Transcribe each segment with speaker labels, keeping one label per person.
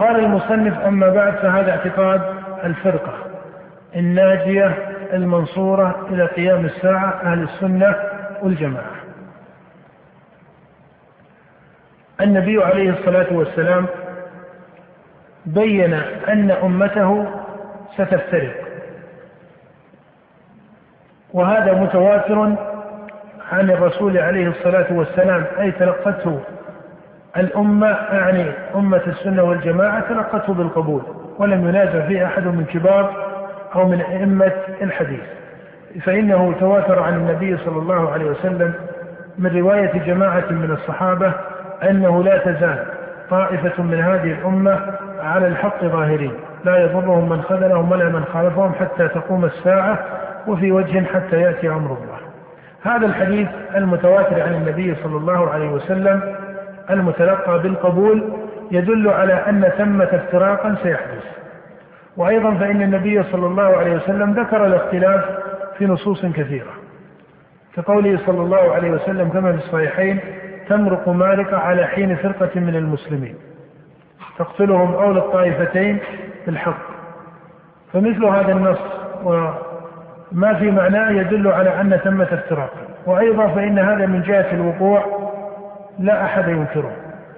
Speaker 1: قال المصنف أما بعد فهذا اعتقاد الفرقة الناجية المنصورة إلى قيام الساعة أهل السنة والجماعة. النبي عليه الصلاة والسلام بين أن أمته ستفترق. وهذا متواتر عن الرسول عليه الصلاة والسلام أي تلقته الأمة أعني أمة السنة والجماعة تلقته بالقبول ولم ينازع فيه أحد من كبار أو من أئمة الحديث. فإنه تواتر عن النبي صلى الله عليه وسلم من رواية جماعة من الصحابة أنه لا تزال طائفة من هذه الأمة على الحق ظاهرين لا يضرهم من خذلهم ولا من خالفهم حتى تقوم الساعة وفي وجه حتى يأتي أمر الله. هذا الحديث المتواتر عن النبي صلى الله عليه وسلم المتلقى بالقبول يدل على أن ثمة افتراقا سيحدث. وأيضا فإن النبي صلى الله عليه وسلم ذكر الاختلاف في نصوص كثيرة. كقوله صلى الله عليه وسلم كما في الصحيحين تمرق مالك على حين فرقة من المسلمين. تقتلهم أولى الطائفتين في الحق فمثل هذا النص وما في معناه يدل على أن ثمة افتراق وأيضا فإن هذا من جهة الوقوع لا أحد ينكره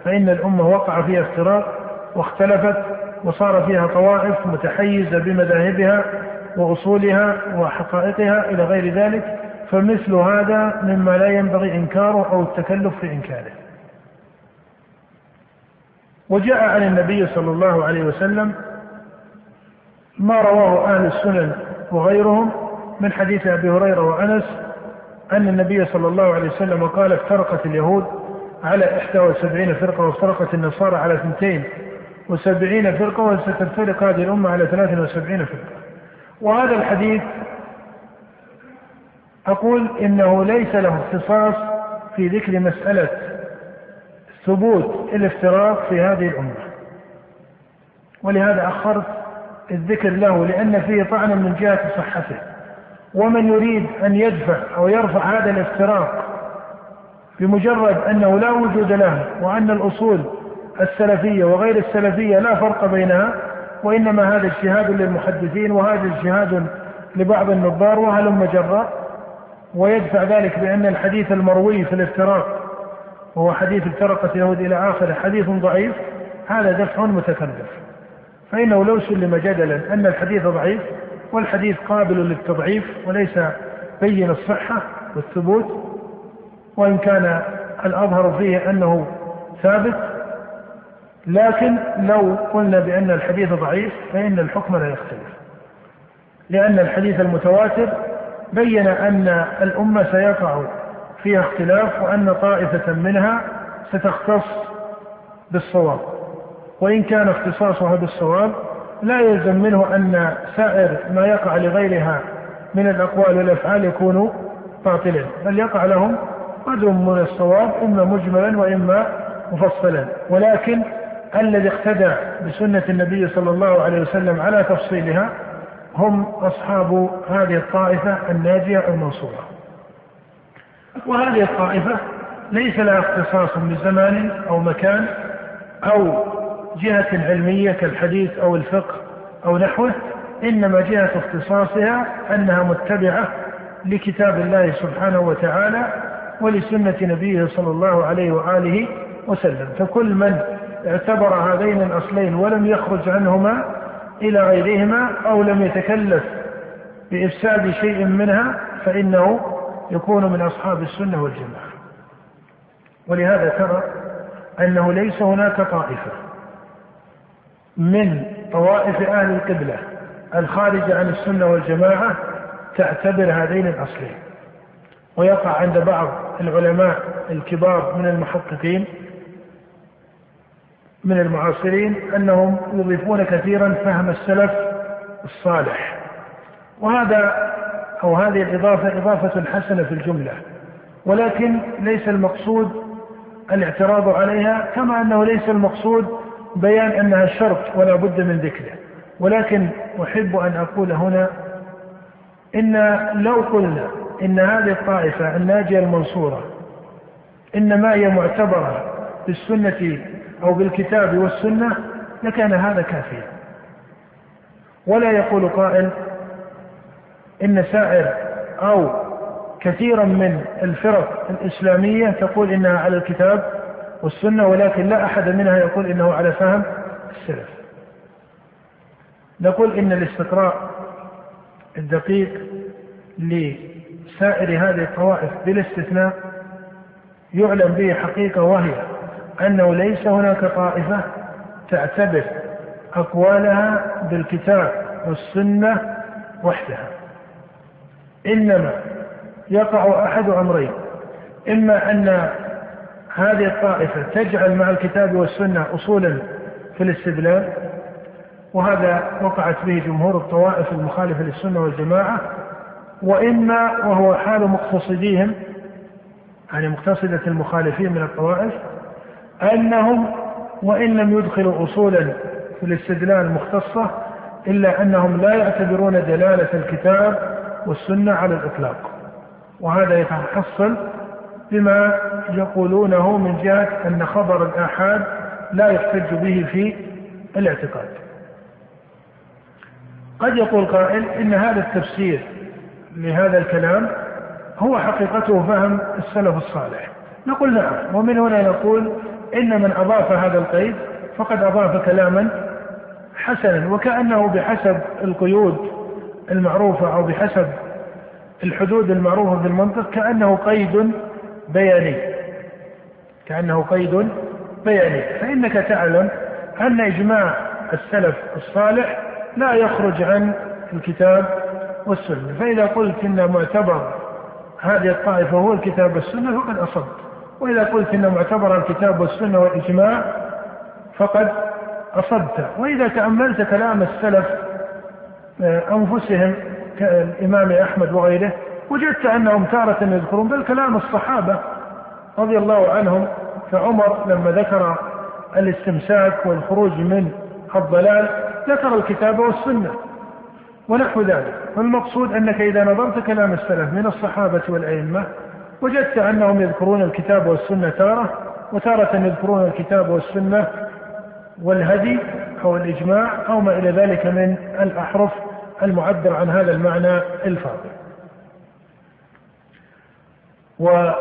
Speaker 1: فإن الأمة وقع فيها افتراق واختلفت وصار فيها طوائف متحيزة بمذاهبها وأصولها وحقائقها إلى غير ذلك فمثل هذا مما لا ينبغي إنكاره أو التكلف في إنكاره. وجاء عن النبي صلى الله عليه وسلم ما رواه أهل السنن وغيرهم من حديث أبي هريرة وأنس أن النبي صلى الله عليه وسلم قال افترقت اليهود على 71 فرقة وافترقت النصارى على 72 فرقة وستفترق هذه الأمة على 73 فرقة. وهذا الحديث أقول إنه ليس له اختصاص في ذكر مسألة ثبوت الافتراق في هذه الأمة. ولهذا أخرت الذكر له لأن فيه طعنا من جهة صحته. ومن يريد أن يدفع أو يرفع هذا الافتراق بمجرد أنه لا وجود له وأن الأصول السلفية وغير السلفية لا فرق بينها وإنما هذا اجتهاد للمحدثين وهذا اجتهاد لبعض النظار وهلم جرا ويدفع ذلك بأن الحديث المروي في الافتراق وهو حديث افترقت اليهود إلى آخره حديث ضعيف هذا دفع متكلف. فإنه لو سلم جدلا أن الحديث ضعيف والحديث قابل للتضعيف وليس بين الصحة والثبوت وإن كان الأظهر فيه أنه ثابت لكن لو قلنا بأن الحديث ضعيف فإن الحكم لا يختلف. لأن الحديث المتواتر بين أن الأمة سيقع فيها اختلاف وأن طائفة منها ستختص بالصواب. وإن كان اختصاصها بالصواب لا يلزم منه أن سائر ما يقع لغيرها من الأقوال والأفعال يكون باطلا بل يقع لهم قدر من الصواب إما مجملا وإما مفصلا. ولكن الذي اقتدى بسنة النبي صلى الله عليه وسلم على تفصيلها هم أصحاب هذه الطائفة الناجية المنصورة. وهذه الطائفة ليس لها اختصاص بزمان أو مكان أو جهة علمية كالحديث أو الفقه أو نحوه إنما جهة اختصاصها أنها متبعة لكتاب الله سبحانه وتعالى ولسنة نبيه صلى الله عليه وآله وسلم فكل من اعتبر هذين الأصلين ولم يخرج عنهما إلى غيرهما أو لم يتكلف بإفساد شيء منها فإنه يكون من أصحاب السنة والجماعة. ولهذا ترى أنه ليس هناك طائفة من طوائف أهل القبلة الخارجة عن السنة والجماعة تعتبر هذين الأصلين. ويقع عند بعض العلماء الكبار من المحققين من المعاصرين أنهم يضيفون كثيرا فهم السلف الصالح. وهذا أو هذه الإضافة إضافة حسنة في الجملة. ولكن ليس المقصود الاعتراض عليها كما أنه ليس المقصود بيان أنها شرط ولا بد من ذكره. ولكن أحب أن أقول هنا إن لو قلنا إن هذه الطائفة الناجية المنصورة إنما هي معتبرة بالسنة أو بالكتاب والسنة لكان هذا كافيا. ولا يقول قائل إن سائر أو كثيرا من الفرق الإسلامية تقول إنها على الكتاب والسنة ولكن لا أحد منها يقول إنه على فهم السلف. نقول إن الاستقراء الدقيق لسائر هذه الطوائف بالاستثناء يعلم به حقيقة وهي أنه ليس هناك طائفة تعتبر أقوالها بالكتاب والسنة وحدها. إنما يقع أحد أمرين إما أن هذه الطائفة تجعل مع الكتاب والسنة أصولا في الاستدلال وهذا وقعت به جمهور الطوائف المخالفة للسنة والجماعة وإما وهو حال مقتصديهم يعني مقتصدة المخالفين من الطوائف أنهم وإن لم يدخلوا أصولا في الاستدلال مختصة إلا أنهم لا يعتبرون دلالة الكتاب والسنة على الإطلاق. وهذا يتحصل بما يقولونه من جهة أن خبر الآحاد لا يحتج به في الاعتقاد. قد يقول قائل إن هذا التفسير لهذا الكلام هو حقيقته فهم السلف الصالح. نقول نعم ومن هنا نقول إن من أضاف هذا القيد فقد أضاف كلاما حسنا وكأنه بحسب القيود المعروفة أو بحسب الحدود المعروفة في المنطق كأنه قيد بياني. كأنه قيد بياني. فإنك تعلم أن إجماع السلف الصالح لا يخرج عن الكتاب والسنة. فإذا قلت إن معتبر هذه الطائفة هو الكتاب والسنة فقد أصبت. وإذا قلت إن معتبر الكتاب والسنة والإجماع فقد أصبت. وإذا تأملت كلام السلف آه، أنفسهم كالإمام أحمد وغيره وجدت أنهم تارة يذكرون بل كلام الصحابة رضي الله عنهم كعمر لما ذكر الاستمساك والخروج من الضلال ذكر الكتاب والسنة. ونحو ذلك. فالمقصود أنك إذا نظرت كلام السلف من الصحابة والأئمة وجدت أنهم يذكرون الكتاب والسنة تارة وتارة يذكرون الكتاب والسنة والهدي أو الإجماع أو ما إلى ذلك من الأحرف المعبر عن هذا المعنى الفاضل. وهذه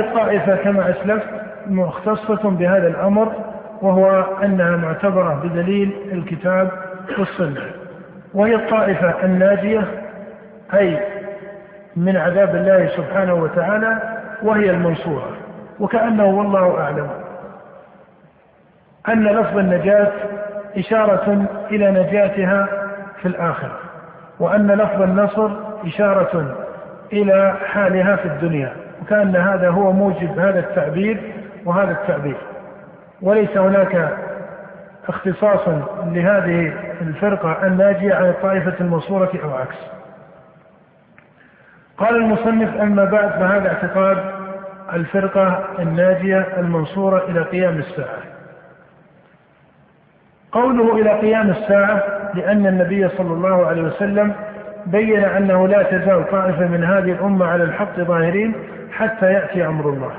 Speaker 1: الطائفة كما أسلفت مختصة بهذا الأمر وهو أنها معتبرة بدليل الكتاب والسنة. وهي الطائفة الناجية أي من عذاب الله سبحانه وتعالى وهي المنصورة. وكأنه والله أعلم أن لفظ النجاة إشارة إلى نجاتها في الآخرة وأن لفظ النصر إشارة إلى حالها في الدنيا وكأن هذا هو موجب هذا التعبير وهذا التعبير. وليس هناك اختصاص لهذه الفرقة الناجية عن الطائفة المنصورة أو عكس. قال المصنف أما بعد فهذا اعتقاد الفرقة الناجية المنصورة إلى قيام الساعة. قوله إلى قيام الساعة لأن النبي صلى الله عليه وسلم بين أنه لا تزال طائفة من هذه الأمة على الحق ظاهرين حتى يأتي أمر الله.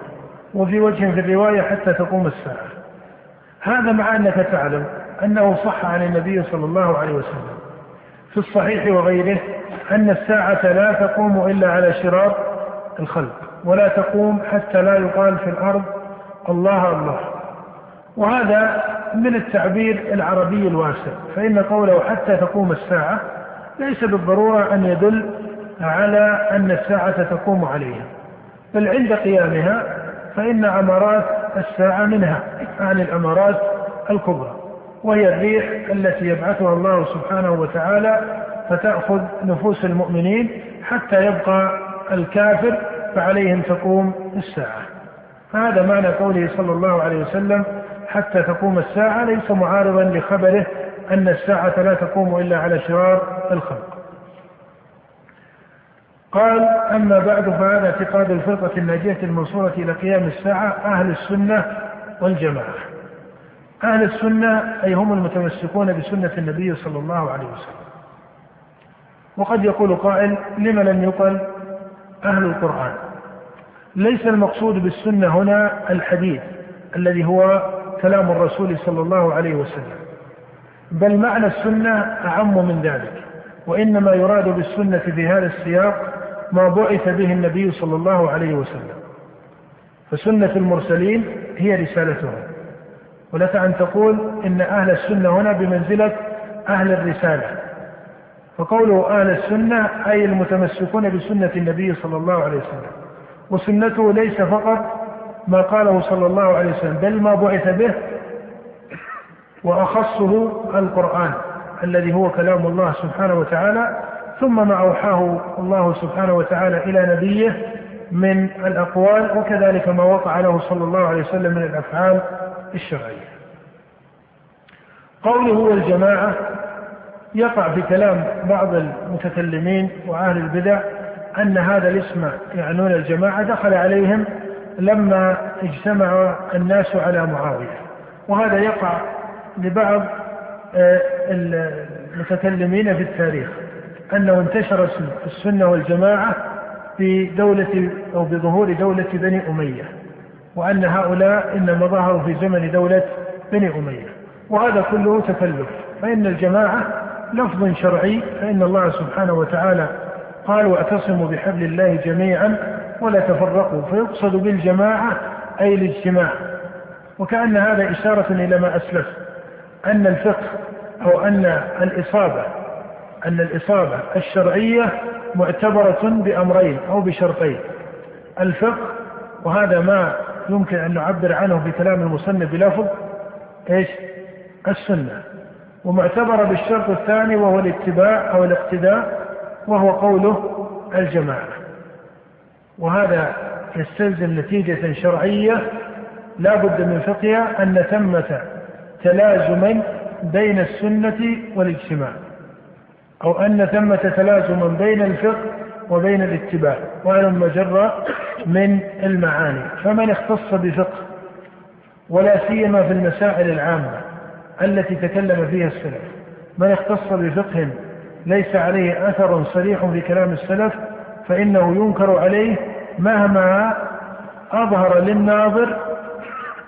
Speaker 1: وفي وجه في الرواية حتى تقوم الساعة. هذا مع أنك تعلم أنه صح عن النبي صلى الله عليه وسلم. في الصحيح وغيره أن الساعة لا تقوم إلا على شرار الخلق ولا تقوم حتى لا يقال في الأرض الله الله. وهذا من التعبير العربي الواسع فإن قوله حتى تقوم الساعة ليس بالضرورة أن يدل على أن الساعة تقوم عليها. بل عند قيامها فإن أمارات الساعة منها عن الأمارات الكبرى وهي الريح التي يبعثها الله سبحانه وتعالى فتأخذ نفوس المؤمنين حتى يبقى الكافر فعليهم تقوم الساعة. فهذا معنى قوله صلى الله عليه وسلم حتى تقوم الساعة ليس معارضا لخبره أن الساعة لا تقوم إلا على شرار الخلق. قال أما بعد فهذا اعتقاد الفرقة الناجية المنصورة إلى قيام الساعة أهل السنة والجماعة. أهل السنة أي هم المتمسكون بسنة النبي صلى الله عليه وسلم. وقد يقول قائل لم لم يقل أهل القرآن؟ ليس المقصود بالسنة هنا الحديث الذي هو كلام الرسول صلى الله عليه وسلم بل معنى السنة أعم من ذلك وإنما يراد بالسنة في هذا السياق ما بعث به النبي صلى الله عليه وسلم. فسنة المرسلين هي رسالتهم. ولك أن تقول إن أهل السنة هنا بمنزلة أهل الرسالة. فقوله أهل السنة أي المتمسكون بسنة النبي صلى الله عليه وسلم. وسنته ليس فقط ما قاله صلى الله عليه وسلم بل ما بعث به وأخصه القرآن الذي هو كلام الله سبحانه وتعالى ثم ما أوحاه الله سبحانه وتعالى إلى نبيه من الأقوال وكذلك ما وقع له صلى الله عليه وسلم من الأفعال الشرعية. قوله والجماعة يقع في كلام بعض المتكلمين وأهل البدع أن هذا الاسم يعنون الجماعة دخل عليهم لما اجتمع الناس على معاوية. وهذا يقع لبعض آه، المتكلمين في التاريخ. أنه انتشر السنة والجماعة في دولة أو بظهور دولة بني أمية وأن هؤلاء إنما ظهروا في زمن دولة بني أمية وهذا كله تكلف فإن الجماعة لفظ شرعي فإن الله سبحانه وتعالى قال واعتصموا بحبل الله جميعا ولا تفرقوا فيقصد بالجماعة أي الاجتماع. وكأن هذا إشارة إلى ما أسلف أن الفقه أو أن الإصابة أن الإصابة الشرعية معتبرة بأمرين أو بشرطين. الفقه وهذا ما يمكن أن نعبر عنه في كلام المصنف بلفظ إيش؟ السنة. ومعتبرة بالشرط الثاني وهو الاتباع أو الاقتداء وهو قوله الجماعة. وهذا يستلزم نتيجة شرعية لا بد من فقهها أن ثمة تلازما بين السنة والاجتماع. أو أن ثمة تلازما بين الفقه وبين الاتباع وعلى المجرة من المعاني. فمن اختص بفقه ولا سيما في المسائل العامة التي تكلم فيها السلف. من اختص بفقه ليس عليه أثر صريح في كلام السلف فإنه ينكر عليه مهما أظهر للناظر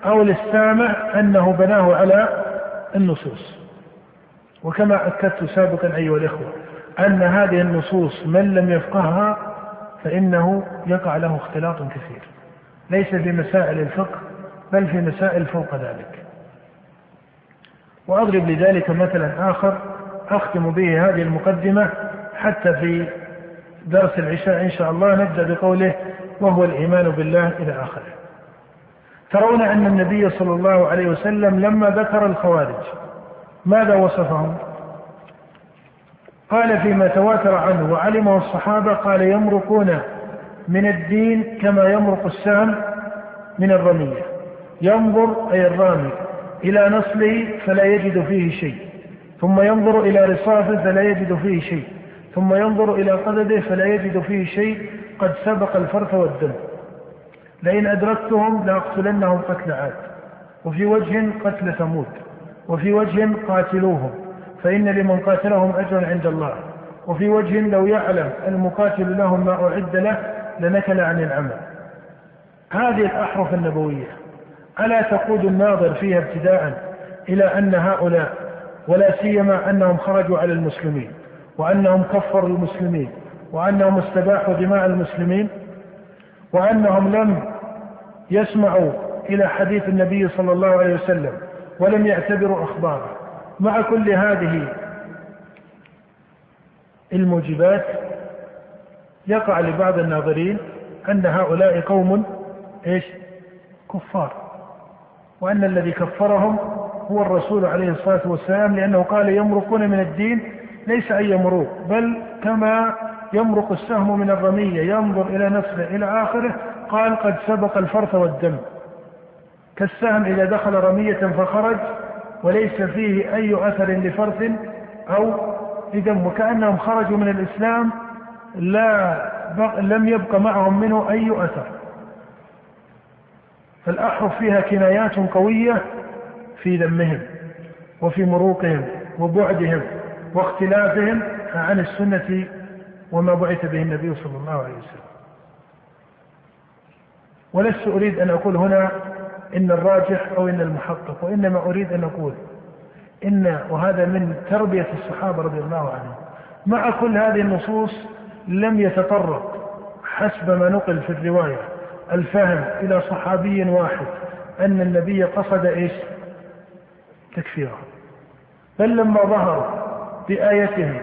Speaker 1: أو للسامع أنه بناه على النصوص. وكما أكدت سابقا أيها الإخوة أن هذه النصوص من لم يفقهها فإنه يقع له اختلاط كثير. ليس في مسائل الفقه بل في مسائل فوق ذلك. وأضرب لذلك مثلا آخر أختم به هذه المقدمة حتى في درس العشاء إن شاء الله نبدأ بقوله وهو الإيمان بالله إلى آخره. ترون أن النبي صلى الله عليه وسلم لما ذكر الخوارج ماذا وصفهم؟ قال فيما تواتر عنه وعلمه الصحابة قال يمرقون من الدين كما يمرق السهم من الرمية. ينظر أي الرامي إلى نصله فلا يجد فيه شيء. ثم ينظر إلى رصافه فلا يجد فيه شيء. ثم ينظر إلى قدده فلا يجد فيه شيء. قد سبق الفرث والدم. لئن أدركتهم لأقتلنهم قتل عاد. وفي وجه قتل ثمود. وفي وجه قاتلوهم فإن لمن قاتلهم أجرا عند الله. وفي وجه لو يعلم المقاتل لهم ما أعد له لنكل عن العمل. هذه الأحرف النبوية. ألا تقود الناظر فيها ابتداء إلى أن هؤلاء ولا سيما أنهم خرجوا على المسلمين وأنهم كفروا المسلمين وأنهم استباحوا دماء المسلمين وأنهم لم يسمعوا إلى حديث النبي صلى الله عليه وسلم. ولم يعتبروا أخباره مع كل هذه الموجبات يقع لبعض الناظرين أن هؤلاء قوم إيش؟ كفار. وأن الذي كفرهم هو الرسول عليه الصلاة والسلام لأنه قال يمرقون من الدين ليس أي مروق بل كما يمرق السهم من الرمية ينظر إلى نفسه إلى آخره قال قد سبق الفرث والدم. كالسهم إذا دخل رمية فخرج وليس فيه أي أثر لفرث أو لدم وكأنهم خرجوا من الإسلام لا لم يبق معهم منه أي أثر. فالأحرف فيها كنايات قوية في ذمهم وفي مروقهم وبعدهم واختلافهم عن السنة وما بعث به النبي صلى الله عليه وسلم. ولست أريد أن أقول هنا إن الراجح أو إن المحقق وإنما أريد أن أقول إن وهذا من تربية الصحابة رضي الله عنهم. مع كل هذه النصوص لم يتطرق حسب ما نقل في الرواية الفهم إلى صحابي واحد أن النبي قصد إيش؟ تكفيره. بل لما ظهر بآيتهم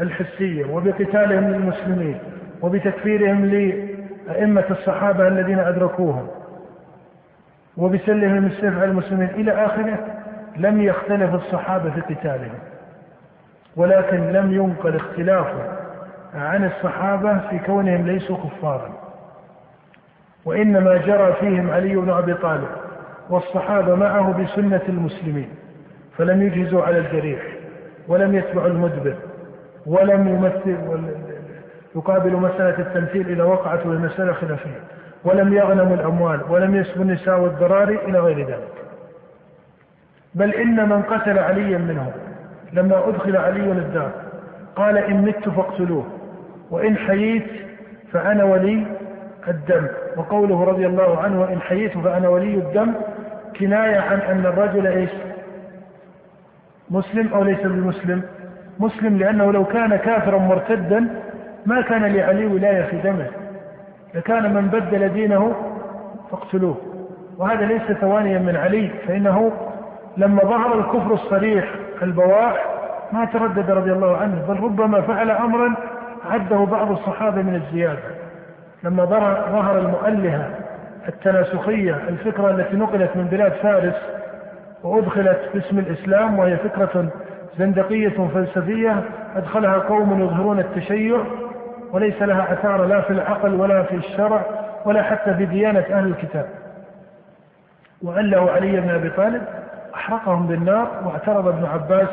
Speaker 1: الحسية وبقتالهم للمسلمين وبتكفيرهم لأئمة الصحابة الذين أدركوهم وبسلهم السيف على المسلمين إلى آخره لم يختلف الصحابة في قتالهم ولكن لم ينقل اختلافه عن الصحابة في كونهم ليسوا كفارا. وإنما جرى فيهم علي بن أبي طالب والصحابة معه بسنة المسلمين فلم يجهزوا على الجريح ولم يتبعوا المدبر ولم يمثل يقابل مسألة التمثيل إذا وقعت المسألة خلافية. ولم يغنموا الأموال ولم يسبوا النساء والذراري إلى غير ذلك. بل إن من قتل عليا منهم لما أدخل علي الدار قال إن مت فاقتلوه وإن حييت فأنا ولي الدم. وقوله رضي الله عنه وإن حييت فأنا ولي الدم. كناية عن أن الرجل إيش؟ مسلم أو ليس بمسلم؟ مسلم لأنه لو كان كافرا مرتدا ما كان لعلي ولاية في دمه. لكان من بدل دينه فاقتلوه. وهذا ليس ثوانيا من علي فإنه لما ظهر الكفر الصريح البواح ما تردد رضي الله عنه بل ربما فعل أمرا عده بعض الصحابة من الزيادة. لما ظهر المؤلهة التناسخية الفكرة التي نقلت من بلاد فارس وأدخلت باسم الإسلام وهي فكرة زندقية فلسفية أدخلها قوم يظهرون التشيع وليس لها أثار لا في العقل ولا في الشرع ولا حتى في ديانة أهل الكتاب. وأله علي بن أبي طالب أحرقهم بالنار واعترض ابن عباس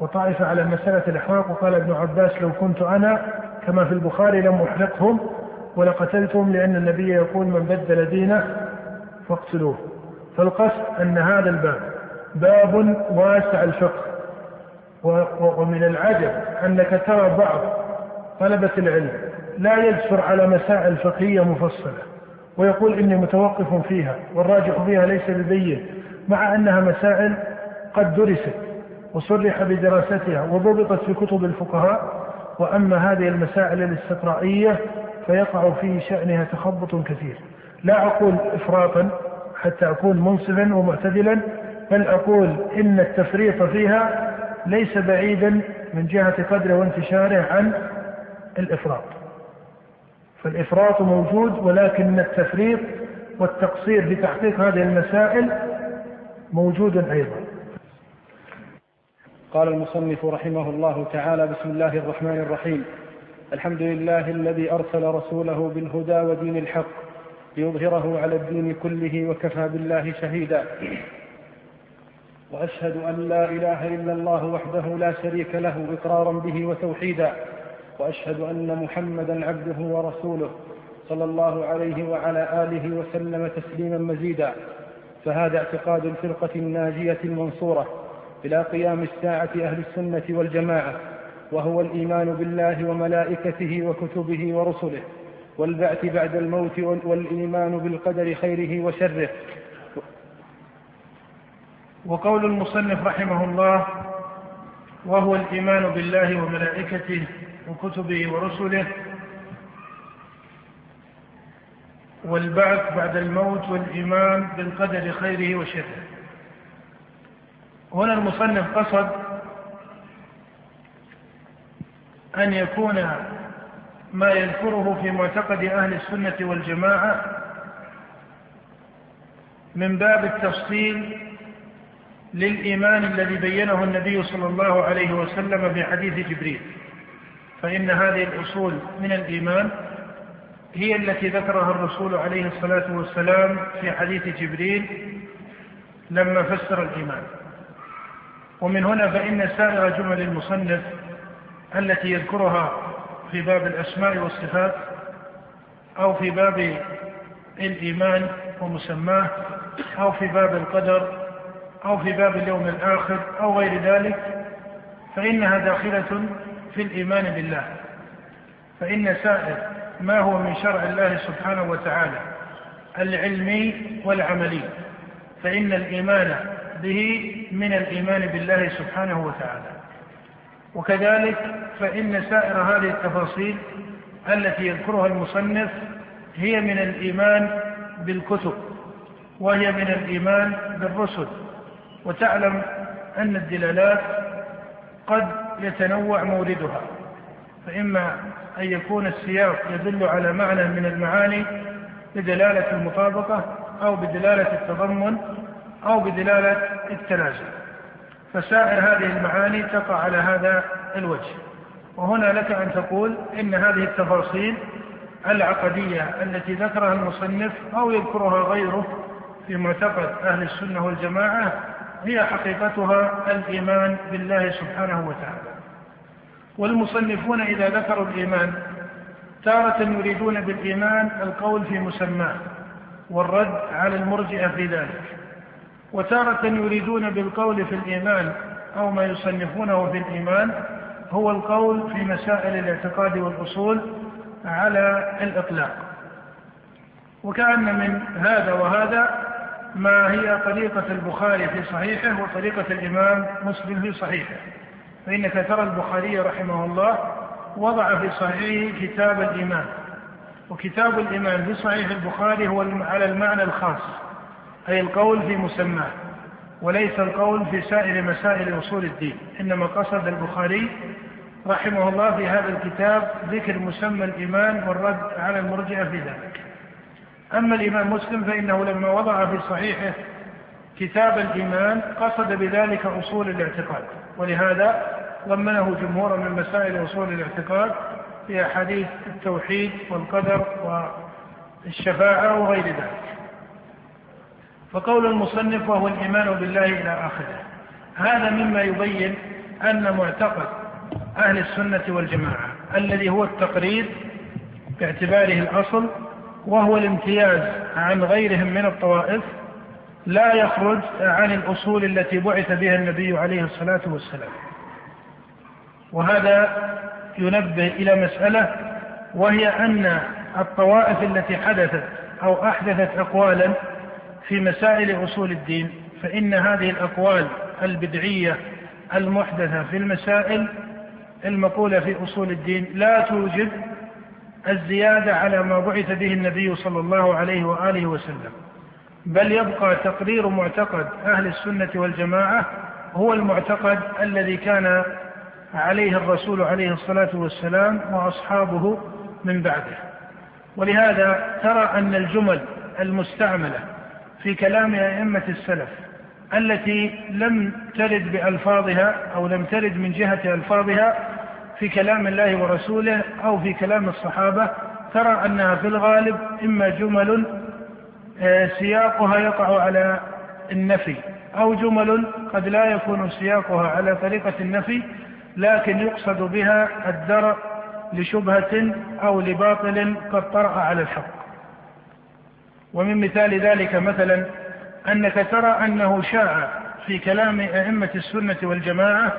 Speaker 1: وطائفة على مسألة الإحراق وقال ابن عباس لو كنت أنا كما في البخاري لم أحرقهم ولقتلتهم لأن النبي يقول من بدل دينه فاقتلوه. فالقصد أن هذا الباب باب واسع الفقه ومن العجب أنك ترى بعض طلبة العلم لا يجسر على مسائل فقهية مفصلة ويقول إني متوقف فيها والراجح فيها ليس ببين مع أنها مسائل قد درست وصرح بدراستها وضبطت في كتب الفقهاء وأما هذه المسائل الاستقرائية فيقع في شأنها تخبط كثير. لا أقول إفراطا حتى أكون منصفا ومعتدلا بل أقول إن التفريط فيها ليس بعيدا من جهة قدره وانتشاره عن الإفراط. فالإفراط موجود ولكن التفريط والتقصير في تحقيق هذه المسائل موجود أيضا.
Speaker 2: قال المصنف رحمه الله تعالى بسم الله الرحمن الرحيم. الحمد لله الذي أرسل رسوله بالهدى ودين الحق ليظهره على الدين كله وكفى بالله شهيدا. وأشهد أن لا إله إلا الله وحده لا شريك له إقرارا به وتوحيدا. وأشهد أن محمدا عبده ورسوله صلى الله عليه وعلى آله وسلم تسليما مزيدا. فهذا اعتقاد الفرقة الناجية المنصورة إلى قيام الساعة أهل السنة والجماعة وهو الإيمان بالله وملائكته وكتبه ورسله والبعث بعد الموت والإيمان بالقدر خيره وشره.
Speaker 1: وقول المصنف رحمه الله وهو الإيمان بالله وملائكته وكتبه ورسله. والبعث بعد الموت والإيمان بالقدر خيره وشره. هنا المصنف قصد أن يكون ما يذكره في معتقد أهل السنة والجماعة من باب التفصيل للإيمان الذي بينه النبي صلى الله عليه وسلم في حديث جبريل. فإن هذه الأصول من الإيمان هي التي ذكرها الرسول عليه الصلاة والسلام في حديث جبريل لما فسر الإيمان. ومن هنا فإن سائر جمل المصنف التي يذكرها في باب الأسماء والصفات أو في باب الإيمان ومسماه أو في باب القدر أو في باب اليوم الآخر أو غير ذلك فإنها داخلة في الإيمان بالله. فإن سائر ما هو من شرع الله سبحانه وتعالى العلمي والعملي فإن الإيمان به من الإيمان بالله سبحانه وتعالى. وكذلك فإن سائر هذه التفاصيل التي يذكرها المصنف هي من الإيمان بالكتب وهي من الإيمان بالرسل. وتعلم أن الدلالات قد يتنوع موردها فإما أن يكون السياق يدل على معنى من المعاني بدلالة المطابقة أو بدلالة التضمن أو بدلالة التلازم فسائر هذه المعاني تقع على هذا الوجه. وهنا لك أن تقول إن هذه التفاصيل العقدية التي ذكرها المصنف أو يذكرها غيره في معتقد أهل السنة والجماعة هي حقيقتها الإيمان بالله سبحانه وتعالى. والمصنفون إذا ذكروا الإيمان تارة يريدون بالإيمان القول في مسماه والرد على المرجئة في ذلك. وتارة يريدون بالقول في الإيمان أو ما يصنفونه في الإيمان هو القول في مسائل الاعتقاد والأصول على الإطلاق. وكأن من هذا وهذا ما هي طريقة البخاري في صحيحه وطريقة الإمام مسلم في صحيحه. فإنك ترى البخاري رحمه الله وضع في صحيحه كتاب الإيمان. وكتاب الإيمان في صحيح البخاري هو على المعنى الخاص أي القول في مسماه وليس القول في سائر مسائل أصول الدين. إنما قصد البخاري رحمه الله في هذا الكتاب ذكر مسمى الإيمان والرد على المرجئة في ذلك. أما الإمام مسلم فإنه لما وضع في صحيحه كتاب الإيمان قصد بذلك أصول الاعتقاد ولهذا ضمنه جمهورا من مسائل أصول الاعتقاد في أحاديث التوحيد والقدر والشفاعة وغير ذلك. فقول المصنف وهو الإيمان بالله إلى آخره هذا مما يبين أن معتقد أهل السنة والجماعة الذي هو التقرير باعتباره الأصل وهو الامتياز عن غيرهم من الطوائف لا يخرج عن الأصول التي بعث بها النبي عليه الصلاة والسلام. وهذا ينبه إلى مسألة وهي أن الطوائف التي حدثت أو أحدثت أقوالا في مسائل أصول الدين فإن هذه الأقوال البدعية المحدثة في المسائل المقولة في أصول الدين لا توجد الزيادة على ما بعث به النبي صلى الله عليه وآله وسلم. بل يبقى تقرير معتقد أهل السنة والجماعة هو المعتقد الذي كان عليه الرسول عليه الصلاة والسلام وأصحابه من بعده. ولهذا ترى أن الجمل المستعملة في كلام أئمة السلف التي لم ترد بألفاظها أو لم ترد من جهة ألفاظها في كلام الله ورسوله أو في كلام الصحابة ترى أنها في الغالب إما جمل آه، سياقها يقع على النفي أو جمل قد لا يكون سياقها على طريقة النفي لكن يقصد بها الدرء لشبهة أو لباطل قد طرأ على الحق. ومن مثال ذلك مثلا أنك ترى أنه شاع في كلام أئمة السنة والجماعة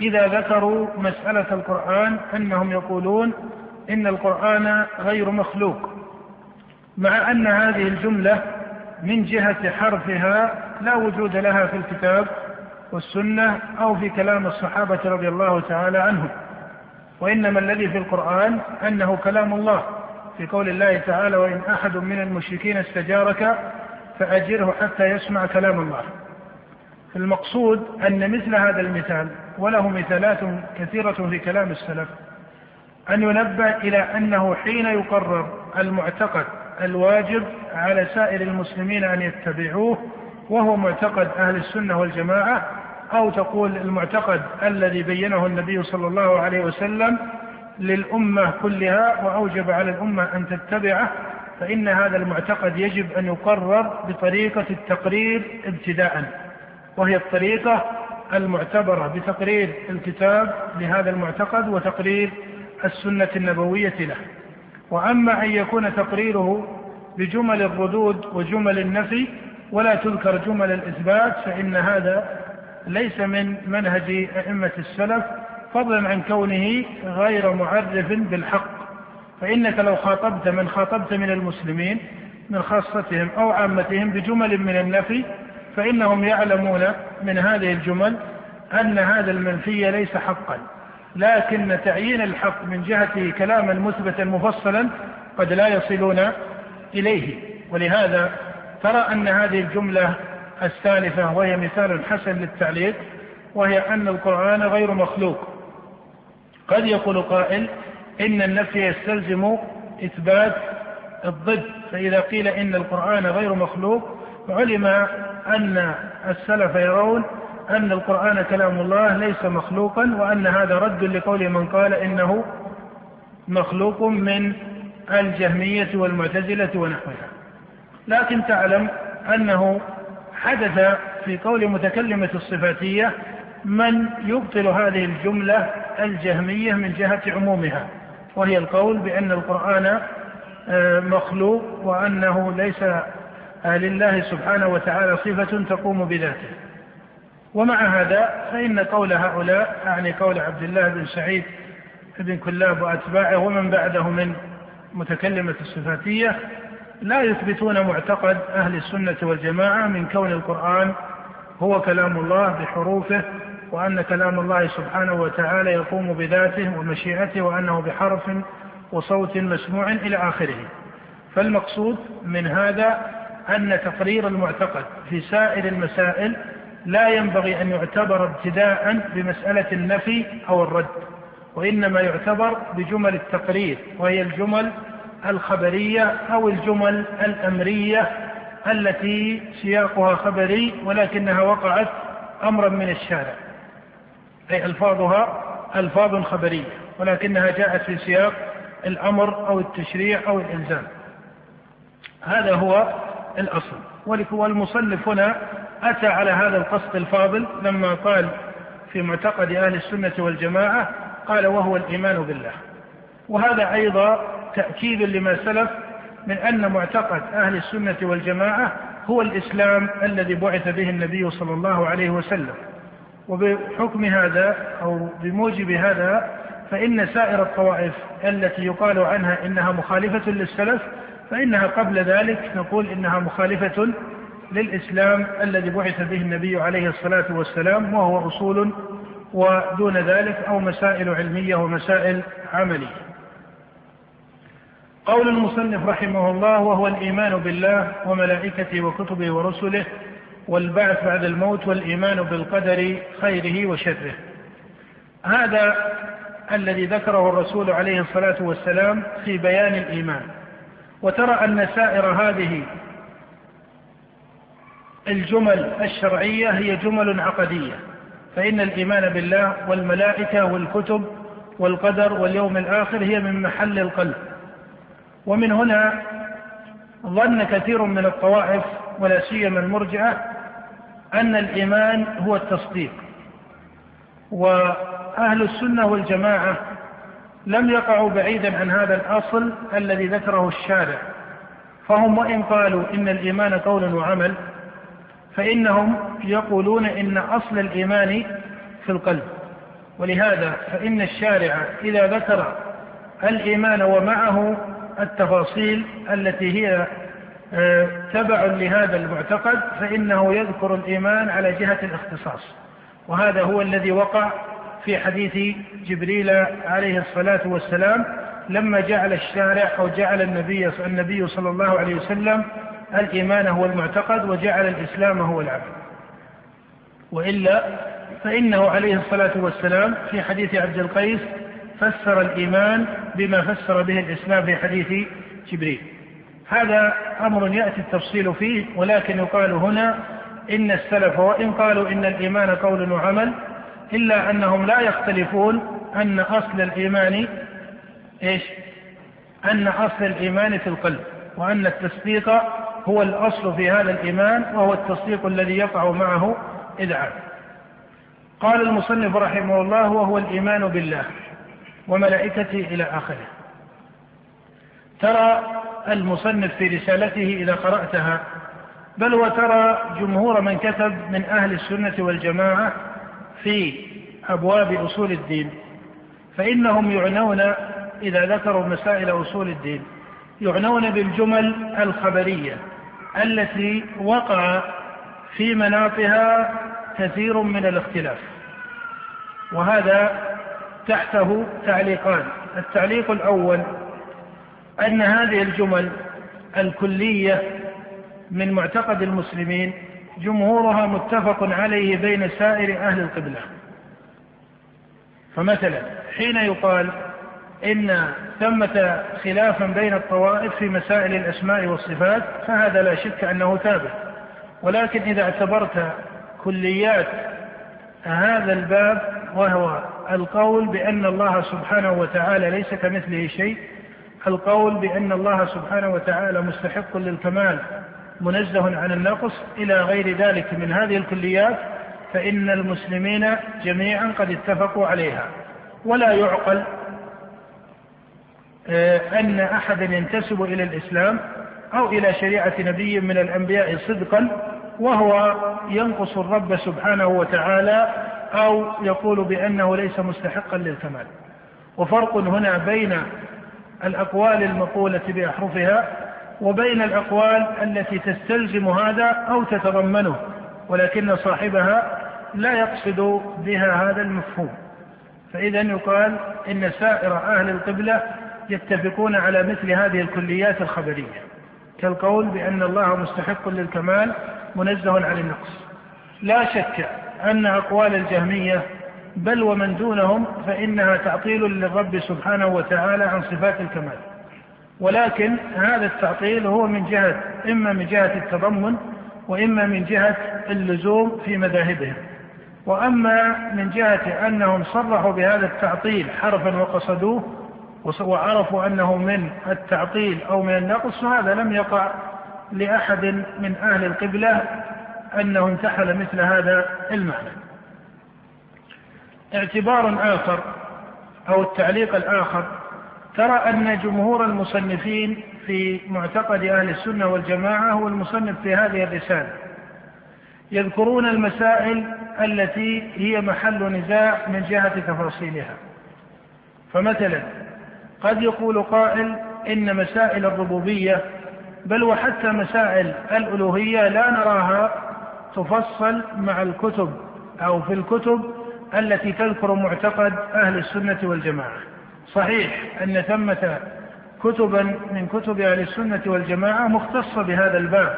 Speaker 1: إذا ذكروا مسألة القرآن أنهم يقولون إن القرآن غير مخلوق مع أن هذه الجملة من جهة حرفها لا وجود لها في الكتاب والسنة أو في كلام الصحابة رضي الله تعالى عنهم. وإنما الذي في القرآن أنه كلام الله في قول الله تعالى وإن أحد من المشركين استجارك فأجره حتى يسمع كلام الله. المقصود أن مثل هذا المثال وله مثالات كثيرة في كلام السلف أن ينبه إلى أنه حين يقرر المعتقد الواجب على سائر المسلمين أن يتبعوه وهو معتقد أهل السنة والجماعة أو تقول المعتقد الذي بينه النبي صلى الله عليه وسلم للأمة كلها وأوجب على الأمة أن تتبعه فإن هذا المعتقد يجب أن يقرر بطريقة التقرير ابتداء. وهي الطريقة المعتبرة بتقرير الكتاب لهذا المعتقد وتقرير السنة النبوية له. وأما أن يكون تقريره بجمل الردود وجمل النفي ولا تذكر جمل الإثبات فإن هذا ليس من منهج أئمة السلف فضلا عن كونه غير معرف بالحق. فإنك لو خاطبت من خاطبت من المسلمين من خاصتهم أو عامتهم بجمل من النفي فإنهم يعلمون من هذه الجمل أن هذا المنفي ليس حقا لكن تعيين الحق من جهته كلاما مثبتا مفصلا قد لا يصلون إليه. ولهذا ترى أن هذه الجملة السالفة وهي مثال حسن للتعليق وهي أن القرآن غير مخلوق. قد يقول قائل إن النفي يستلزم إثبات الضد فإذا قيل إن القرآن غير مخلوق علم أن السلف يرون أن القرآن كلام الله ليس مخلوقا وأن هذا رد لقول من قال إنه مخلوق من الجهمية والمعتزلة ونحوها. لكن تعلم أنه حدث في قول متكلمة الصفاتية من يبطل هذه الجملة الجهمية من جهة عمومها وهي القول بأن القرآن آه، مخلوق وأنه ليس لله سبحانه وتعالى صفة تقوم بذاته. ومع هذا فإن قول هؤلاء يعني قول عبد الله بن سعيد بن كلاب وأتباعه ومن بعده من متكلمة الصفاتية لا يثبتون معتقد أهل السنة والجماعة من كون القرآن هو كلام الله بحروفه وأن كلام الله سبحانه وتعالى يقوم بذاته ومشيئته وأنه بحرف وصوت مسموع إلى آخره. فالمقصود من هذا أن تقرير المعتقد في سائر المسائل لا ينبغي أن يعتبر ابتداء بمسألة النفي أو الرد وإنما يعتبر بجمل التقرير وهي الجمل الخبرية أو الجمل الأمرية التي سياقها خبري ولكنها وقعت أمرا من الشارع أي ألفاظها ألفاظ خبرية ولكنها جاءت في سياق الأمر أو التشريع أو الإلزام. هذا هو الأصل. والمصنف هنا أتى على هذا القصد الفاضل لما قال في معتقد أهل السنة والجماعة قال وهو الإيمان بالله. وهذا أيضا تأكيد لما سلف من أن معتقد أهل السنة والجماعة هو الإسلام الذي بعث به النبي صلى الله عليه وسلم. وبحكم هذا أو بموجب هذا فإن سائر الطوائف التي يقال عنها إنها مخالفة للسلف فإنها قبل ذلك نقول إنها مخالفة للإسلام الذي بعث به النبي عليه الصلاة والسلام وهو أصول ودون ذلك أو مسائل علمية ومسائل عملية. قول المصنف رحمه الله وهو الإيمان بالله وملائكته وكتبه ورسله والبعث بعد الموت والإيمان بالقدر خيره وشره. هذا الذي ذكره الرسول عليه الصلاة والسلام في بيان الإيمان. وترى أن سائر هذه الجمل الشرعية هي جمل عقدية فإن الإيمان بالله والملائكة والكتب والقدر واليوم الآخر هي من محل القلب. ومن هنا ظن كثير من الطوائف ولا سيما المرجئة أن الإيمان هو التصديق وأهل السنة والجماعة لم يقعوا بعيدا عن هذا الأصل الذي ذكره الشارع. فهم وإن قالوا إن الإيمان قول وعمل فإنهم يقولون إن أصل الإيمان في القلب. ولهذا فإن الشارع إذا ذكر الإيمان ومعه التفاصيل التي هي آه، تبع لهذا المعتقد فإنه يذكر الإيمان على جهة الاختصاص. وهذا هو الذي وقع في حديث جبريل عليه الصلاة والسلام لما جعل الشارع أو جعل النبي النبي صلى الله عليه وسلم الإيمان هو المعتقد وجعل الإسلام هو العمل وإلا فإنه عليه الصلاة والسلام في حديث عبد القيس فسر الإيمان بما فسر به الإسلام في حديث جبريل. هذا أمر يأتي التفصيل فيه ولكن يقال هنا إن السلف وإن قالوا إن الإيمان قول وعمل إلا أنهم لا يختلفون أن أصل الإيمان إيش؟ أن أصل الإيمان في القلب وأن التصديق هو الأصل في هذا الإيمان وهو التصديق الذي يقع معه إذعان. قال المصنف رحمه الله وهو الإيمان بالله وملائكته إلى آخره. ترى المصنف في رسالته إذا قرأتها بل وترى جمهور من كتب من أهل السنة والجماعة في أبواب أصول الدين فإنهم يعنون إذا ذكروا مسائل أصول الدين يعنون بالجمل الخبرية التي وقع في مناطها كثير من الاختلاف وهذا تحته تعليقان. التعليق الأول أن هذه الجمل الكلية من معتقد المسلمين جمهورها متفق عليه بين سائر أهل القبلة. فمثلا حين يقال إن ثمة خلافا بين الطوائف في مسائل الأسماء والصفات فهذا لا شك أنه ثابت. ولكن إذا اعتبرت كليات هذا الباب وهو القول بأن الله سبحانه وتعالى ليس كمثله شيء القول بأن الله سبحانه وتعالى مستحق للكمال. منزه عن النقص إلى غير ذلك من هذه الكليات فإن المسلمين جميعا قد اتفقوا عليها. ولا يعقل آه، أن أحدا ينتسب إلى الإسلام أو إلى شريعة نبي من الأنبياء صدقا وهو ينقص الرب سبحانه وتعالى أو يقول بأنه ليس مستحقا للكمال. وفرق هنا بين الأقوال المقولة بأحرفها وبين الأقوال التي تستلزم هذا أو تتضمنه ولكن صاحبها لا يقصد بها هذا المفهوم. فإذا يقال إن سائر أهل القبلة يتفقون على مثل هذه الكليات الخبرية كالقول بأن الله مستحق للكمال منزه عن النقص. لا شك أن أقوال الجهمية بل ومن دونهم فإنها تعطيل للرب سبحانه وتعالى عن صفات الكمال. ولكن هذا التعطيل هو من جهة إما من جهة التضمن وإما من جهة اللزوم في مذاهبهم. وأما من جهة أنهم صرحوا بهذا التعطيل حرفا وقصدوه وعرفوا أنه من التعطيل أو من النقص فهذا لم يقع لأحد من أهل القبلة أنه انتحل مثل هذا المعنى. اعتبار آخر أو التعليق الآخر ترى أن جمهور المصنفين في معتقد أهل السنة والجماعة هو المصنف في هذه الرسالة. يذكرون المسائل التي هي محل نزاع من جهة تفاصيلها. فمثلا قد يقول قائل إن مسائل الربوبية بل وحتى مسائل الألوهية لا نراها تفصل مع الكتب أو في الكتب التي تذكر معتقد أهل السنة والجماعة. صحيح أن ثمة كتبا من كتب أهل السنة والجماعة مختصة بهذا الباب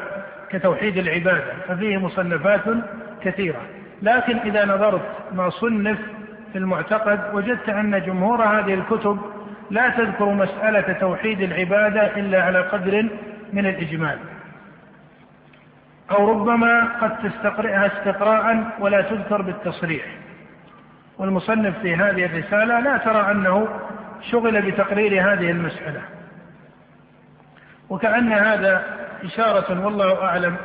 Speaker 1: كتوحيد العبادة ففيه مصنفات كثيرة. لكن إذا نظرت ما صنف في المعتقد وجدت أن جمهور هذه الكتب لا تذكر مسألة توحيد العبادة إلا على قدر من الإجمال. أو ربما قد تستقرئها استقراء ولا تذكر بالتصريح. والمصنف في هذه الرسالة لا ترى أنه شغل بتقرير هذه المسألة. وكأن هذا إشارة والله أعلم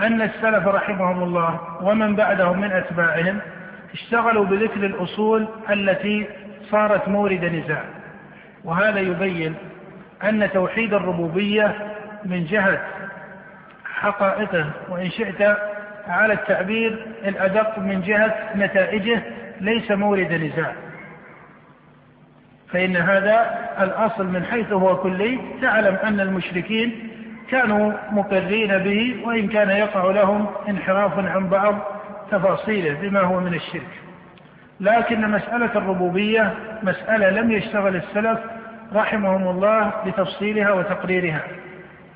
Speaker 1: أن السلف رحمهم الله ومن بعدهم من أتباعهم اشتغلوا بذكر الأصول التي صارت مورد نزاع. وهذا يبين أن توحيد الربوبية من جهة حقائقه وإن شئت على التعبير الأدق من جهة نتائجه ليس مورد نزاع. فإن هذا الأصل من حيث هو كلي. تعلم أن المشركين كانوا مقرين به وإن كان يقع لهم انحراف عن بعض تفاصيله بما هو من الشرك. لكن مسألة الربوبية مسألة لم يشتغل السلف رحمهم الله بتفصيلها وتقريرها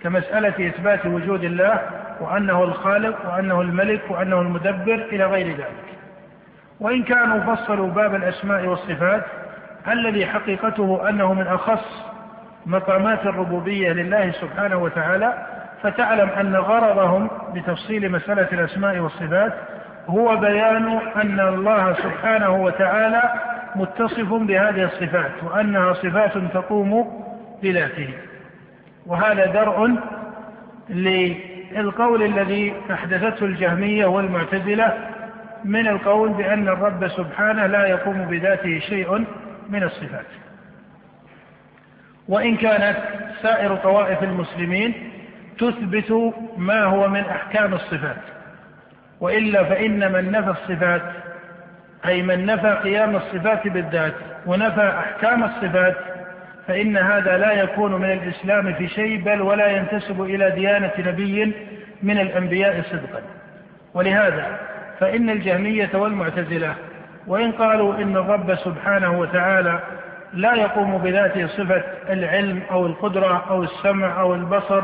Speaker 1: كمسألة إثبات وجود الله وأنه الخالق وأنه الملك وأنه المدبر إلى غير ذلك. وإن كانوا فصلوا باب الأسماء والصفات الذي حقيقته أنه من أخص مقامات الربوبية لله سبحانه وتعالى فتعلم أن غرضهم بتفصيل مسألة الأسماء والصفات هو بيان أن الله سبحانه وتعالى متصف بهذه الصفات وأنها صفات تقوم بذاته. وهذا درء للقول الذي أحدثته الجهمية والمعتزلة من القول بأن الرب سبحانه لا يقوم بذاته شيء من الصفات. وإن كانت سائر طوائف المسلمين تثبت ما هو من أحكام الصفات. وإلا فإن من نفى الصفات أي من نفى قيام الصفات بالذات ونفى أحكام الصفات فإن هذا لا يكون من الإسلام في شيء بل ولا ينتسب إلى ديانة نبي من الأنبياء صدقا. ولهذا فإن الجهمية والمعتزلة وإن قالوا إن الرب سبحانه وتعالى لا يقوم بذاته صفة العلم أو القدرة أو السمع أو البصر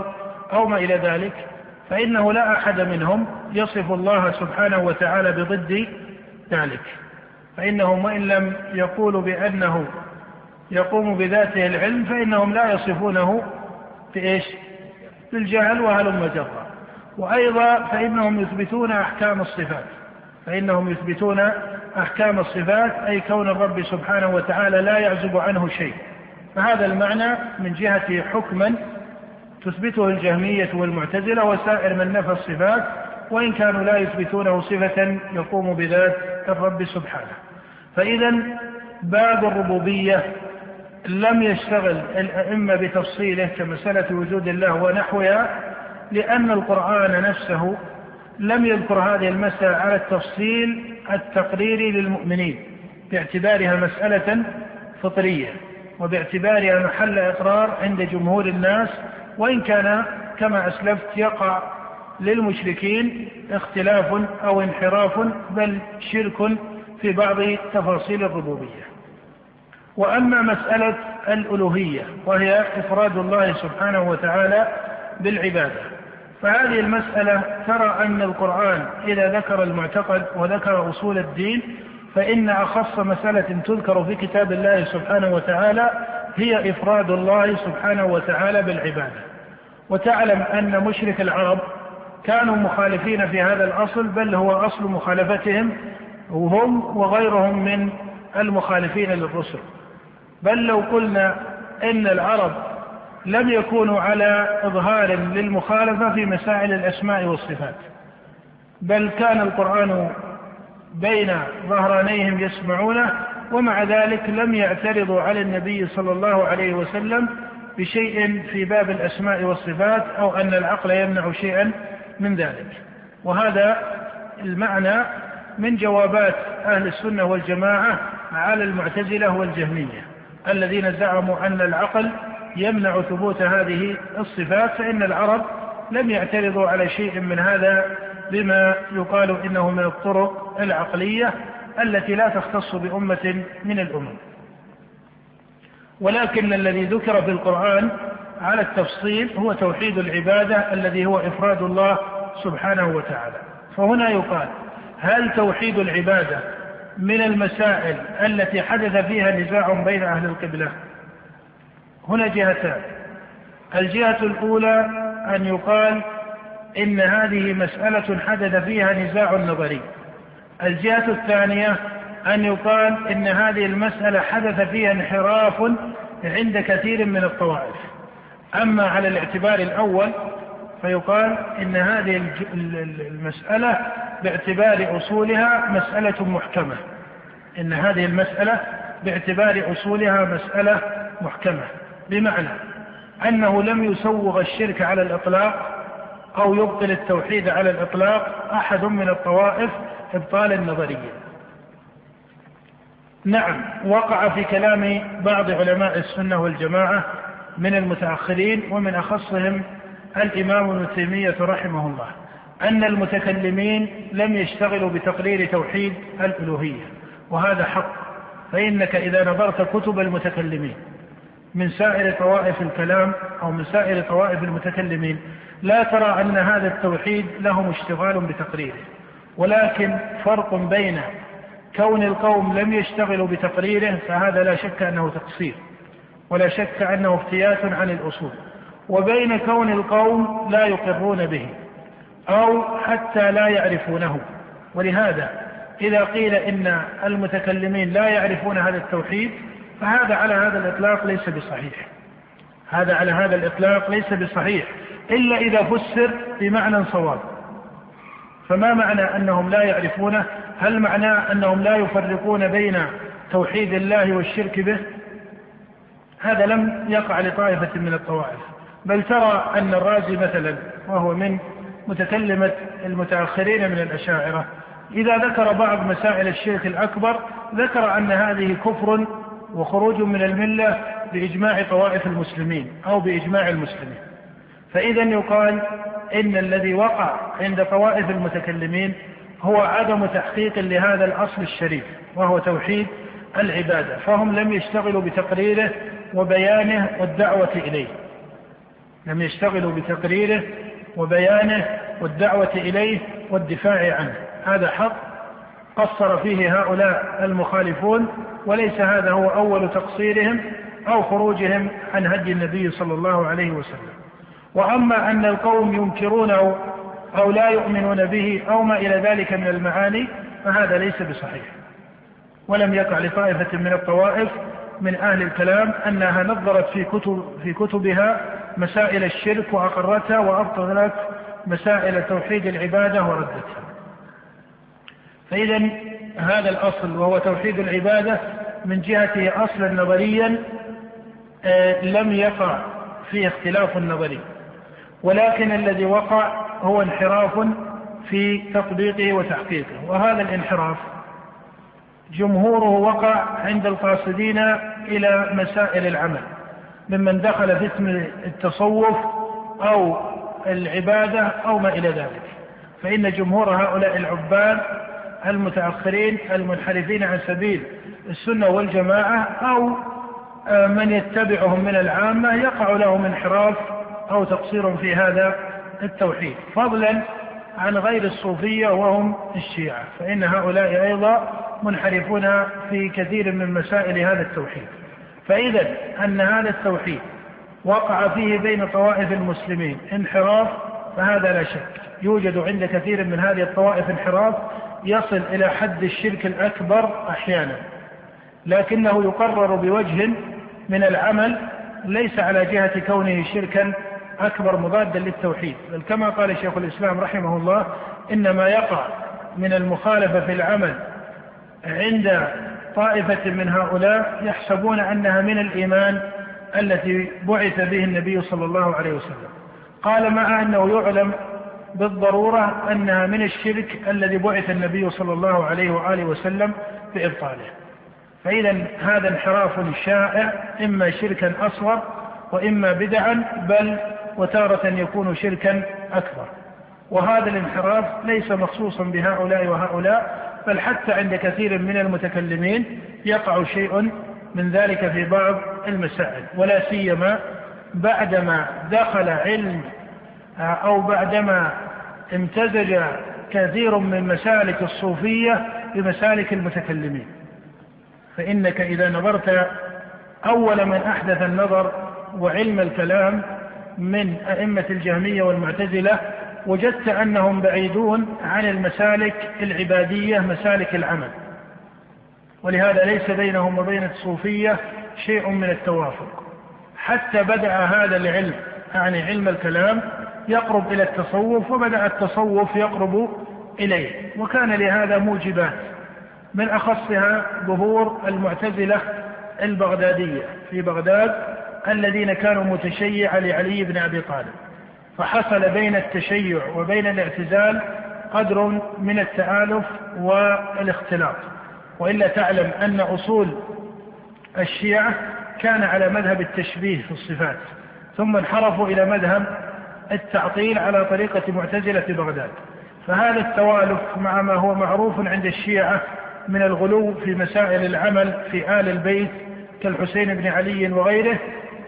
Speaker 1: أو ما إلى ذلك فإنه لا أحد منهم يصف الله سبحانه وتعالى بضد ذلك فإنهم وإن لم يقولوا بأنه يقوم بذاته العلم فإنهم لا يصفونه بإيش؟ بالجهل وهلم جرا وأيضا فإنهم يثبتون أحكام الصفات فإنهم يثبتون أحكام الصفات أي كون الرب سبحانه وتعالى لا يعزب عنه شيء. فهذا المعنى من جهة حكما تثبته الجهمية والمعتزلة وسائر من نفى الصفات وإن كانوا لا يثبتونه صفة يقوم بذات الرب سبحانه. فإذا باب الربوبية لم يشتغل الأئمة بتفصيله كمسألة وجود الله ونحوها لأن القرآن نفسه لم يذكر هذه المسألة على التفصيل التقريري للمؤمنين باعتبارها مسألة فطرية وباعتبارها محل إقرار عند جمهور الناس وإن كان كما أسلفت يقع للمشركين اختلاف أو انحراف بل شرك في بعض تفاصيل الربوبية. وأما مسألة الألوهية وهي إفراد الله سبحانه وتعالى بالعبادة. فهذه المسألة ترى أن القرآن إذا ذكر المعتقد وذكر أصول الدين فإن أخص مسألة تذكر في كتاب الله سبحانه وتعالى هي إفراد الله سبحانه وتعالى بالعبادة. وتعلم أن مشرك العرب كانوا مخالفين في هذا الأصل بل هو أصل مخالفتهم وهم وغيرهم من المخالفين للرسل. بل لو قلنا إن العرب لم يكونوا على إظهار للمخالفة في مسائل الأسماء والصفات. بل كان القرآن بين ظهرانيهم يسمعونه ومع ذلك لم يعترضوا على النبي صلى الله عليه وسلم بشيء في باب الأسماء والصفات أو أن العقل يمنع شيئا من ذلك. وهذا المعنى من جوابات أهل السنة والجماعة على المعتزلة والجهمية الذين زعموا أن العقل يمنع ثبوت هذه الصفات فإن العرب لم يعترضوا على شيء من هذا بما يقال إنه من الطرق العقلية التي لا تختص بأمة من الأمم. ولكن الذي ذكر في القرآن على التفصيل هو توحيد العبادة الذي هو إفراد الله سبحانه وتعالى. فهنا يقال هل توحيد العبادة من المسائل التي حدث فيها نزاع بين أهل القبلة؟ هنا جهتان. الجهة الأولى أن يقال إن هذه مسألة حدث فيها نزاع نظري. الجهة الثانية أن يقال إن هذه المسألة حدث فيها انحراف عند كثير من الطوائف. أما على الاعتبار الأول فيقال إن هذه المسألة باعتبار أصولها مسألة محكمة. إن هذه المسألة باعتبار أصولها مسألة محكمة. بمعنى أنه لم يسوغ الشرك على الإطلاق أو يبطل التوحيد على الإطلاق أحد من الطوائف إبطالا نظريا نعم وقع في كلام بعض علماء السنة والجماعة من المتأخرين ومن أخصهم الإمام ابن تيمية رحمه الله أن المتكلمين لم يشتغلوا بتقرير توحيد الألوهية وهذا حق فإنك إذا نظرت كتب المتكلمين من سائر طوائف الكلام أو من سائر طوائف المتكلمين. لا ترى أن هذا التوحيد لهم اشتغال بتقريره ولكن فرق بين كون القوم لم يشتغلوا بتقريره فهذا لا شك أنه تقصير ولا شك أنه افتيات عن الأصول وبين كون القوم لا يقرون به أو حتى لا يعرفونه. ولهذا إذا قيل إن المتكلمين لا يعرفون هذا التوحيد فهذا على هذا الإطلاق ليس بصحيح. هذا على هذا الإطلاق ليس بصحيح. إلا إذا فسر بمعنى صواب. فما معنى أنهم لا يعرفونه؟ هل معناه أنهم لا يفرقون بين توحيد الله والشرك به؟ هذا لم يقع لطائفة من الطوائف. بل ترى أن الرازي مثلا وهو من متكلمة المتأخرين من الأشاعرة إذا ذكر بعض مسائل الشرك الأكبر ذكر أن هذه كفر وخروج من الملة بإجماع طوائف المسلمين أو بإجماع المسلمين. فإذا يقال إن الذي وقع عند طوائف المتكلمين هو عدم تحقيق لهذا الأصل الشريف وهو توحيد العبادة فهم لم يشتغلوا بتقريره وبيانه والدعوة إليه. لم يشتغلوا بتقريره وبيانه والدعوة إليه والدفاع عنه. هذا حق قصر فيه هؤلاء المخالفون وليس هذا هو أول تقصيرهم أو خروجهم عن هدي النبي صلى الله عليه وسلم. وأما أن القوم ينكرونه أو لا يؤمنون به أو ما إلى ذلك من المعاني فهذا ليس بصحيح. ولم يقع لطائفة من الطوائف من أهل الكلام أنها نظرت في كتب في كتبها مسائل الشرك وأقرتها وأبطلت مسائل توحيد العبادة وردتها. فإذا هذا الأصل وهو توحيد العبادة من جهته أصلا نظريا آه، لم يقع فيه اختلاف نظري ولكن الذي وقع هو انحراف في تطبيقه وتحقيقه. وهذا الانحراف جمهوره وقع عند القاصدين إلى مسائل العمل. ممن دخل في اسم التصوف أو العبادة أو ما إلى ذلك. فإن جمهور هؤلاء العباد المتأخرين المنحرفين عن سبيل السنة والجماعة أو آه، من يتبعهم من العامة يقع لهم انحراف أو تقصير في هذا التوحيد. فضلا عن غير الصوفية وهم الشيعة فإن هؤلاء أيضا منحرفون في كثير من مسائل هذا التوحيد. فإذا أن هذا التوحيد وقع فيه بين طوائف المسلمين انحراف فهذا لا شك يوجد عند كثير من هذه الطوائف انحراف يصل إلى حد الشرك الأكبر أحيانا لكنه يقرر بوجه من العمل ليس على جهة كونه شركا أكبر مضادا للتوحيد. بل كما قال شيخ الإسلام رحمه الله إنما يقع من المخالفة في العمل عند طائفة من هؤلاء يحسبون أنها من الإيمان التي بعث به النبي صلى الله عليه وسلم. قال مع أنه يعلم بالضرورة أنها من الشرك الذي بعث النبي صلى الله عليه وآله وسلم بإبطاله. فإذا هذا انحراف شائع إما شركا أصغر وإما بدعا بل وتارة يكون شركا أكبر. وهذا الانحراف ليس مخصوصا بهؤلاء وهؤلاء بل حتى عند كثير من المتكلمين يقع شيء من ذلك في بعض المسائل. ولا سيما بعدما دخل علم أو بعدما امتزج كثير من مسالك الصوفية بمسالك المتكلمين. فإنك إذا نظرت أول من أحدث النظر وعلم الكلام من أئمة الجهمية والمعتزلة وجدت أنهم بعيدون عن المسالك العبادية مسالك العمل. ولهذا ليس بينهم وبين الصوفية شيء من التوافق. حتى بدأ هذا العلم يعني علم الكلام يقرب إلى التصوف وبدأ التصوف يقرب إليه. وكان لهذا موجبات. من أخصها ظهور المعتزلة البغدادية. في بغداد الذين كانوا متشيعة لعلي بن أبي طالب. فحصل بين التشيع وبين الاعتزال قدر من التآلف والاختلاط. وإلا تعلم أن أصول الشيعة كان على مذهب التشبيه في الصفات. ثم انحرفوا إلى مذهب التعطيل على طريقة معتزلة بغداد. فهذا التوالف مع ما هو معروف عند الشيعة من الغلو في مسائل العمل في آل البيت كالحسين بن علي وغيره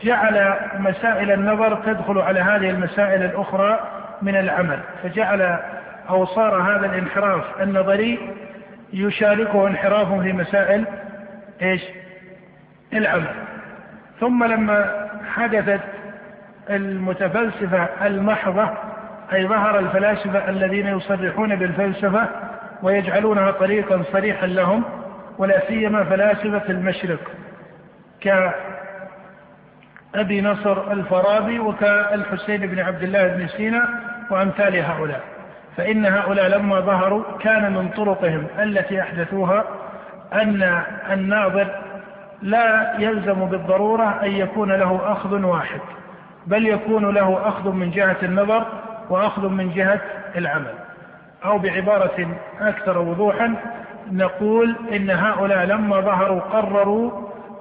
Speaker 1: جعل مسائل النظر تدخل على هذه المسائل الأخرى من العمل. فجعل أو صار هذا الانحراف النظري يشاركه انحراف في مسائل إيش؟ العمل. ثم لما حدثت المتفلسفة المحضة أي ظهر الفلاسفة الذين يصرحون بالفلسفة ويجعلونها طريقا صريحا لهم ولا سيما فلاسفة المشرق كأبي نصر الفارابي وكالحسين بن عبد الله بن سينا وأمثال هؤلاء. فإن هؤلاء لما ظهروا كان من طرقهم التي أحدثوها أن الناظر لا يلزم بالضرورة أن يكون له أخذ واحد. بل يكون له أخذ من جهة النظر وأخذ من جهة العمل. أو بعبارة أكثر وضوحا نقول إن هؤلاء لما ظهروا قرروا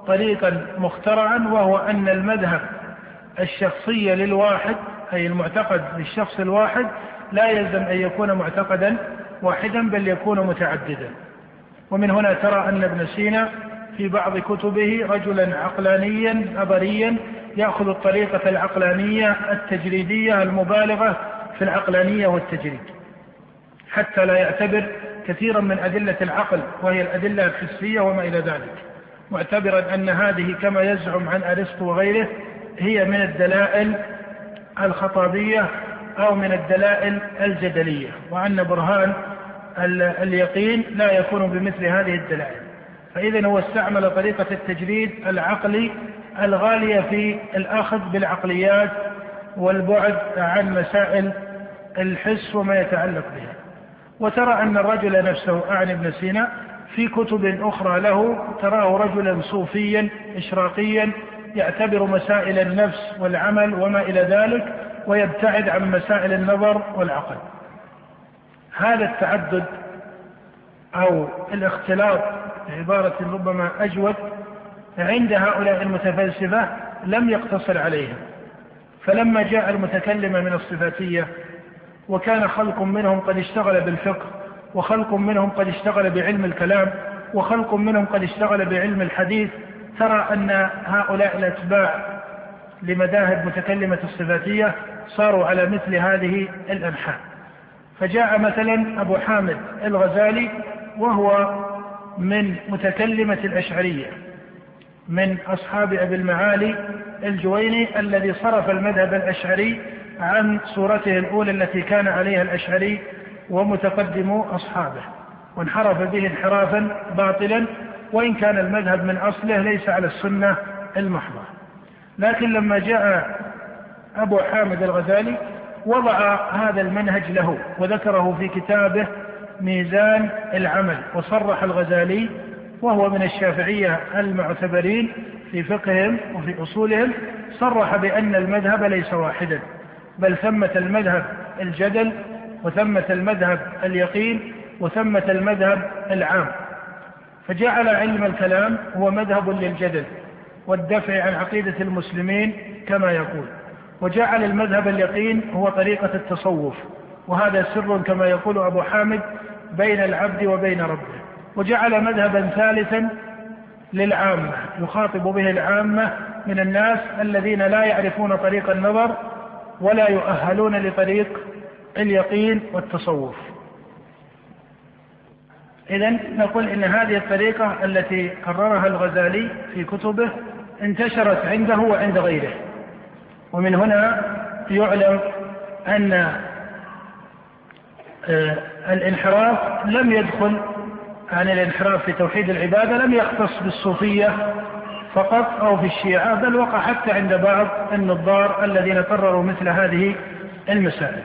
Speaker 1: طريقا مخترعا وهو أن المذهب الشخصي للواحد أي المعتقد للشخص الواحد لا يلزم أن يكون معتقدا واحدا بل يكون متعددا. ومن هنا ترى أن ابن سينا في بعض كتبه رجلا عقلانيا نظريا يأخذ الطريقة العقلانية التجريدية المبالغة في العقلانية والتجريد. حتى لا يعتبر كثيرا من أدلة العقل وهي الأدلة الحسية وما إلى ذلك. معتبرا أن هذه كما يزعم عن أرسطو وغيره هي من الدلائل الخطابية أو من الدلائل الجدلية وأن برهان اليقين لا يكون بمثل هذه الدلائل. فإذا هو استعمل طريقة التجريد العقلي الغالية في الأخذ بالعقليات والبعد عن مسائل الحس وما يتعلق بها. وترى أن الرجل نفسه أعني ابن سينا في كتب أخرى له تراه رجلا صوفيا إشراقيا يعتبر مسائل النفس والعمل وما إلى ذلك ويبتعد عن مسائل النظر والعقل. هذا التعدد أو الاختلاط بعبارة ربما أجود عند هؤلاء المتفلسفة لم يقتصر عليهم. فلما جاء المتكلم من الصفاتية وكان خلق منهم قد اشتغل بالفقه وخلق منهم قد اشتغل بعلم الكلام وخلق منهم قد اشتغل بعلم الحديث ترى أن هؤلاء الأتباع لمذاهب متكلمة الصفاتية صاروا على مثل هذه الأنحاء. فجاء مثلا أبو حامد الغزالي وهو من متكلمة الأشعرية من أصحاب أبي المعالي الجويني الذي صرف المذهب الأشعري عن صورته الأولى التي كان عليها الأشعري ومتقدمو أصحابه. وانحرف به انحرافا باطلا وإن كان المذهب من أصله ليس على السنة المحضة. لكن لما جاء أبو حامد الغزالي وضع هذا المنهج له وذكره في كتابه ميزان العمل. وصرح الغزالي وهو من الشافعية المعتبرين في فقههم وفي أصولهم صرح بأن المذهب ليس واحدا بل ثمة المذهب الجدل وثمة المذهب اليقين وثمة المذهب العام. فجعل علم الكلام هو مذهب للجدل والدفع عن عقيدة المسلمين كما يقول. وجعل المذهب اليقين هو طريقة التصوف. وهذا سر كما يقول أبو حامد بين العبد وبين ربه. وجعل مذهبا ثالثا للعامة يخاطب به العامة من الناس الذين لا يعرفون طريق النظر ولا يؤهلون لطريق اليقين والتصوف. إذا نقول إن هذه الطريقة التي قررها الغزالي في كتبه انتشرت عنده وعند غيره. ومن هنا يعلم أن الانحراف لم يدخل عن الانحراف في توحيد العبادة لم يختص بالصوفية فقط أو في الشيعة بل وقع حتى عند بعض النظار الذين قرروا مثل هذه المسائل.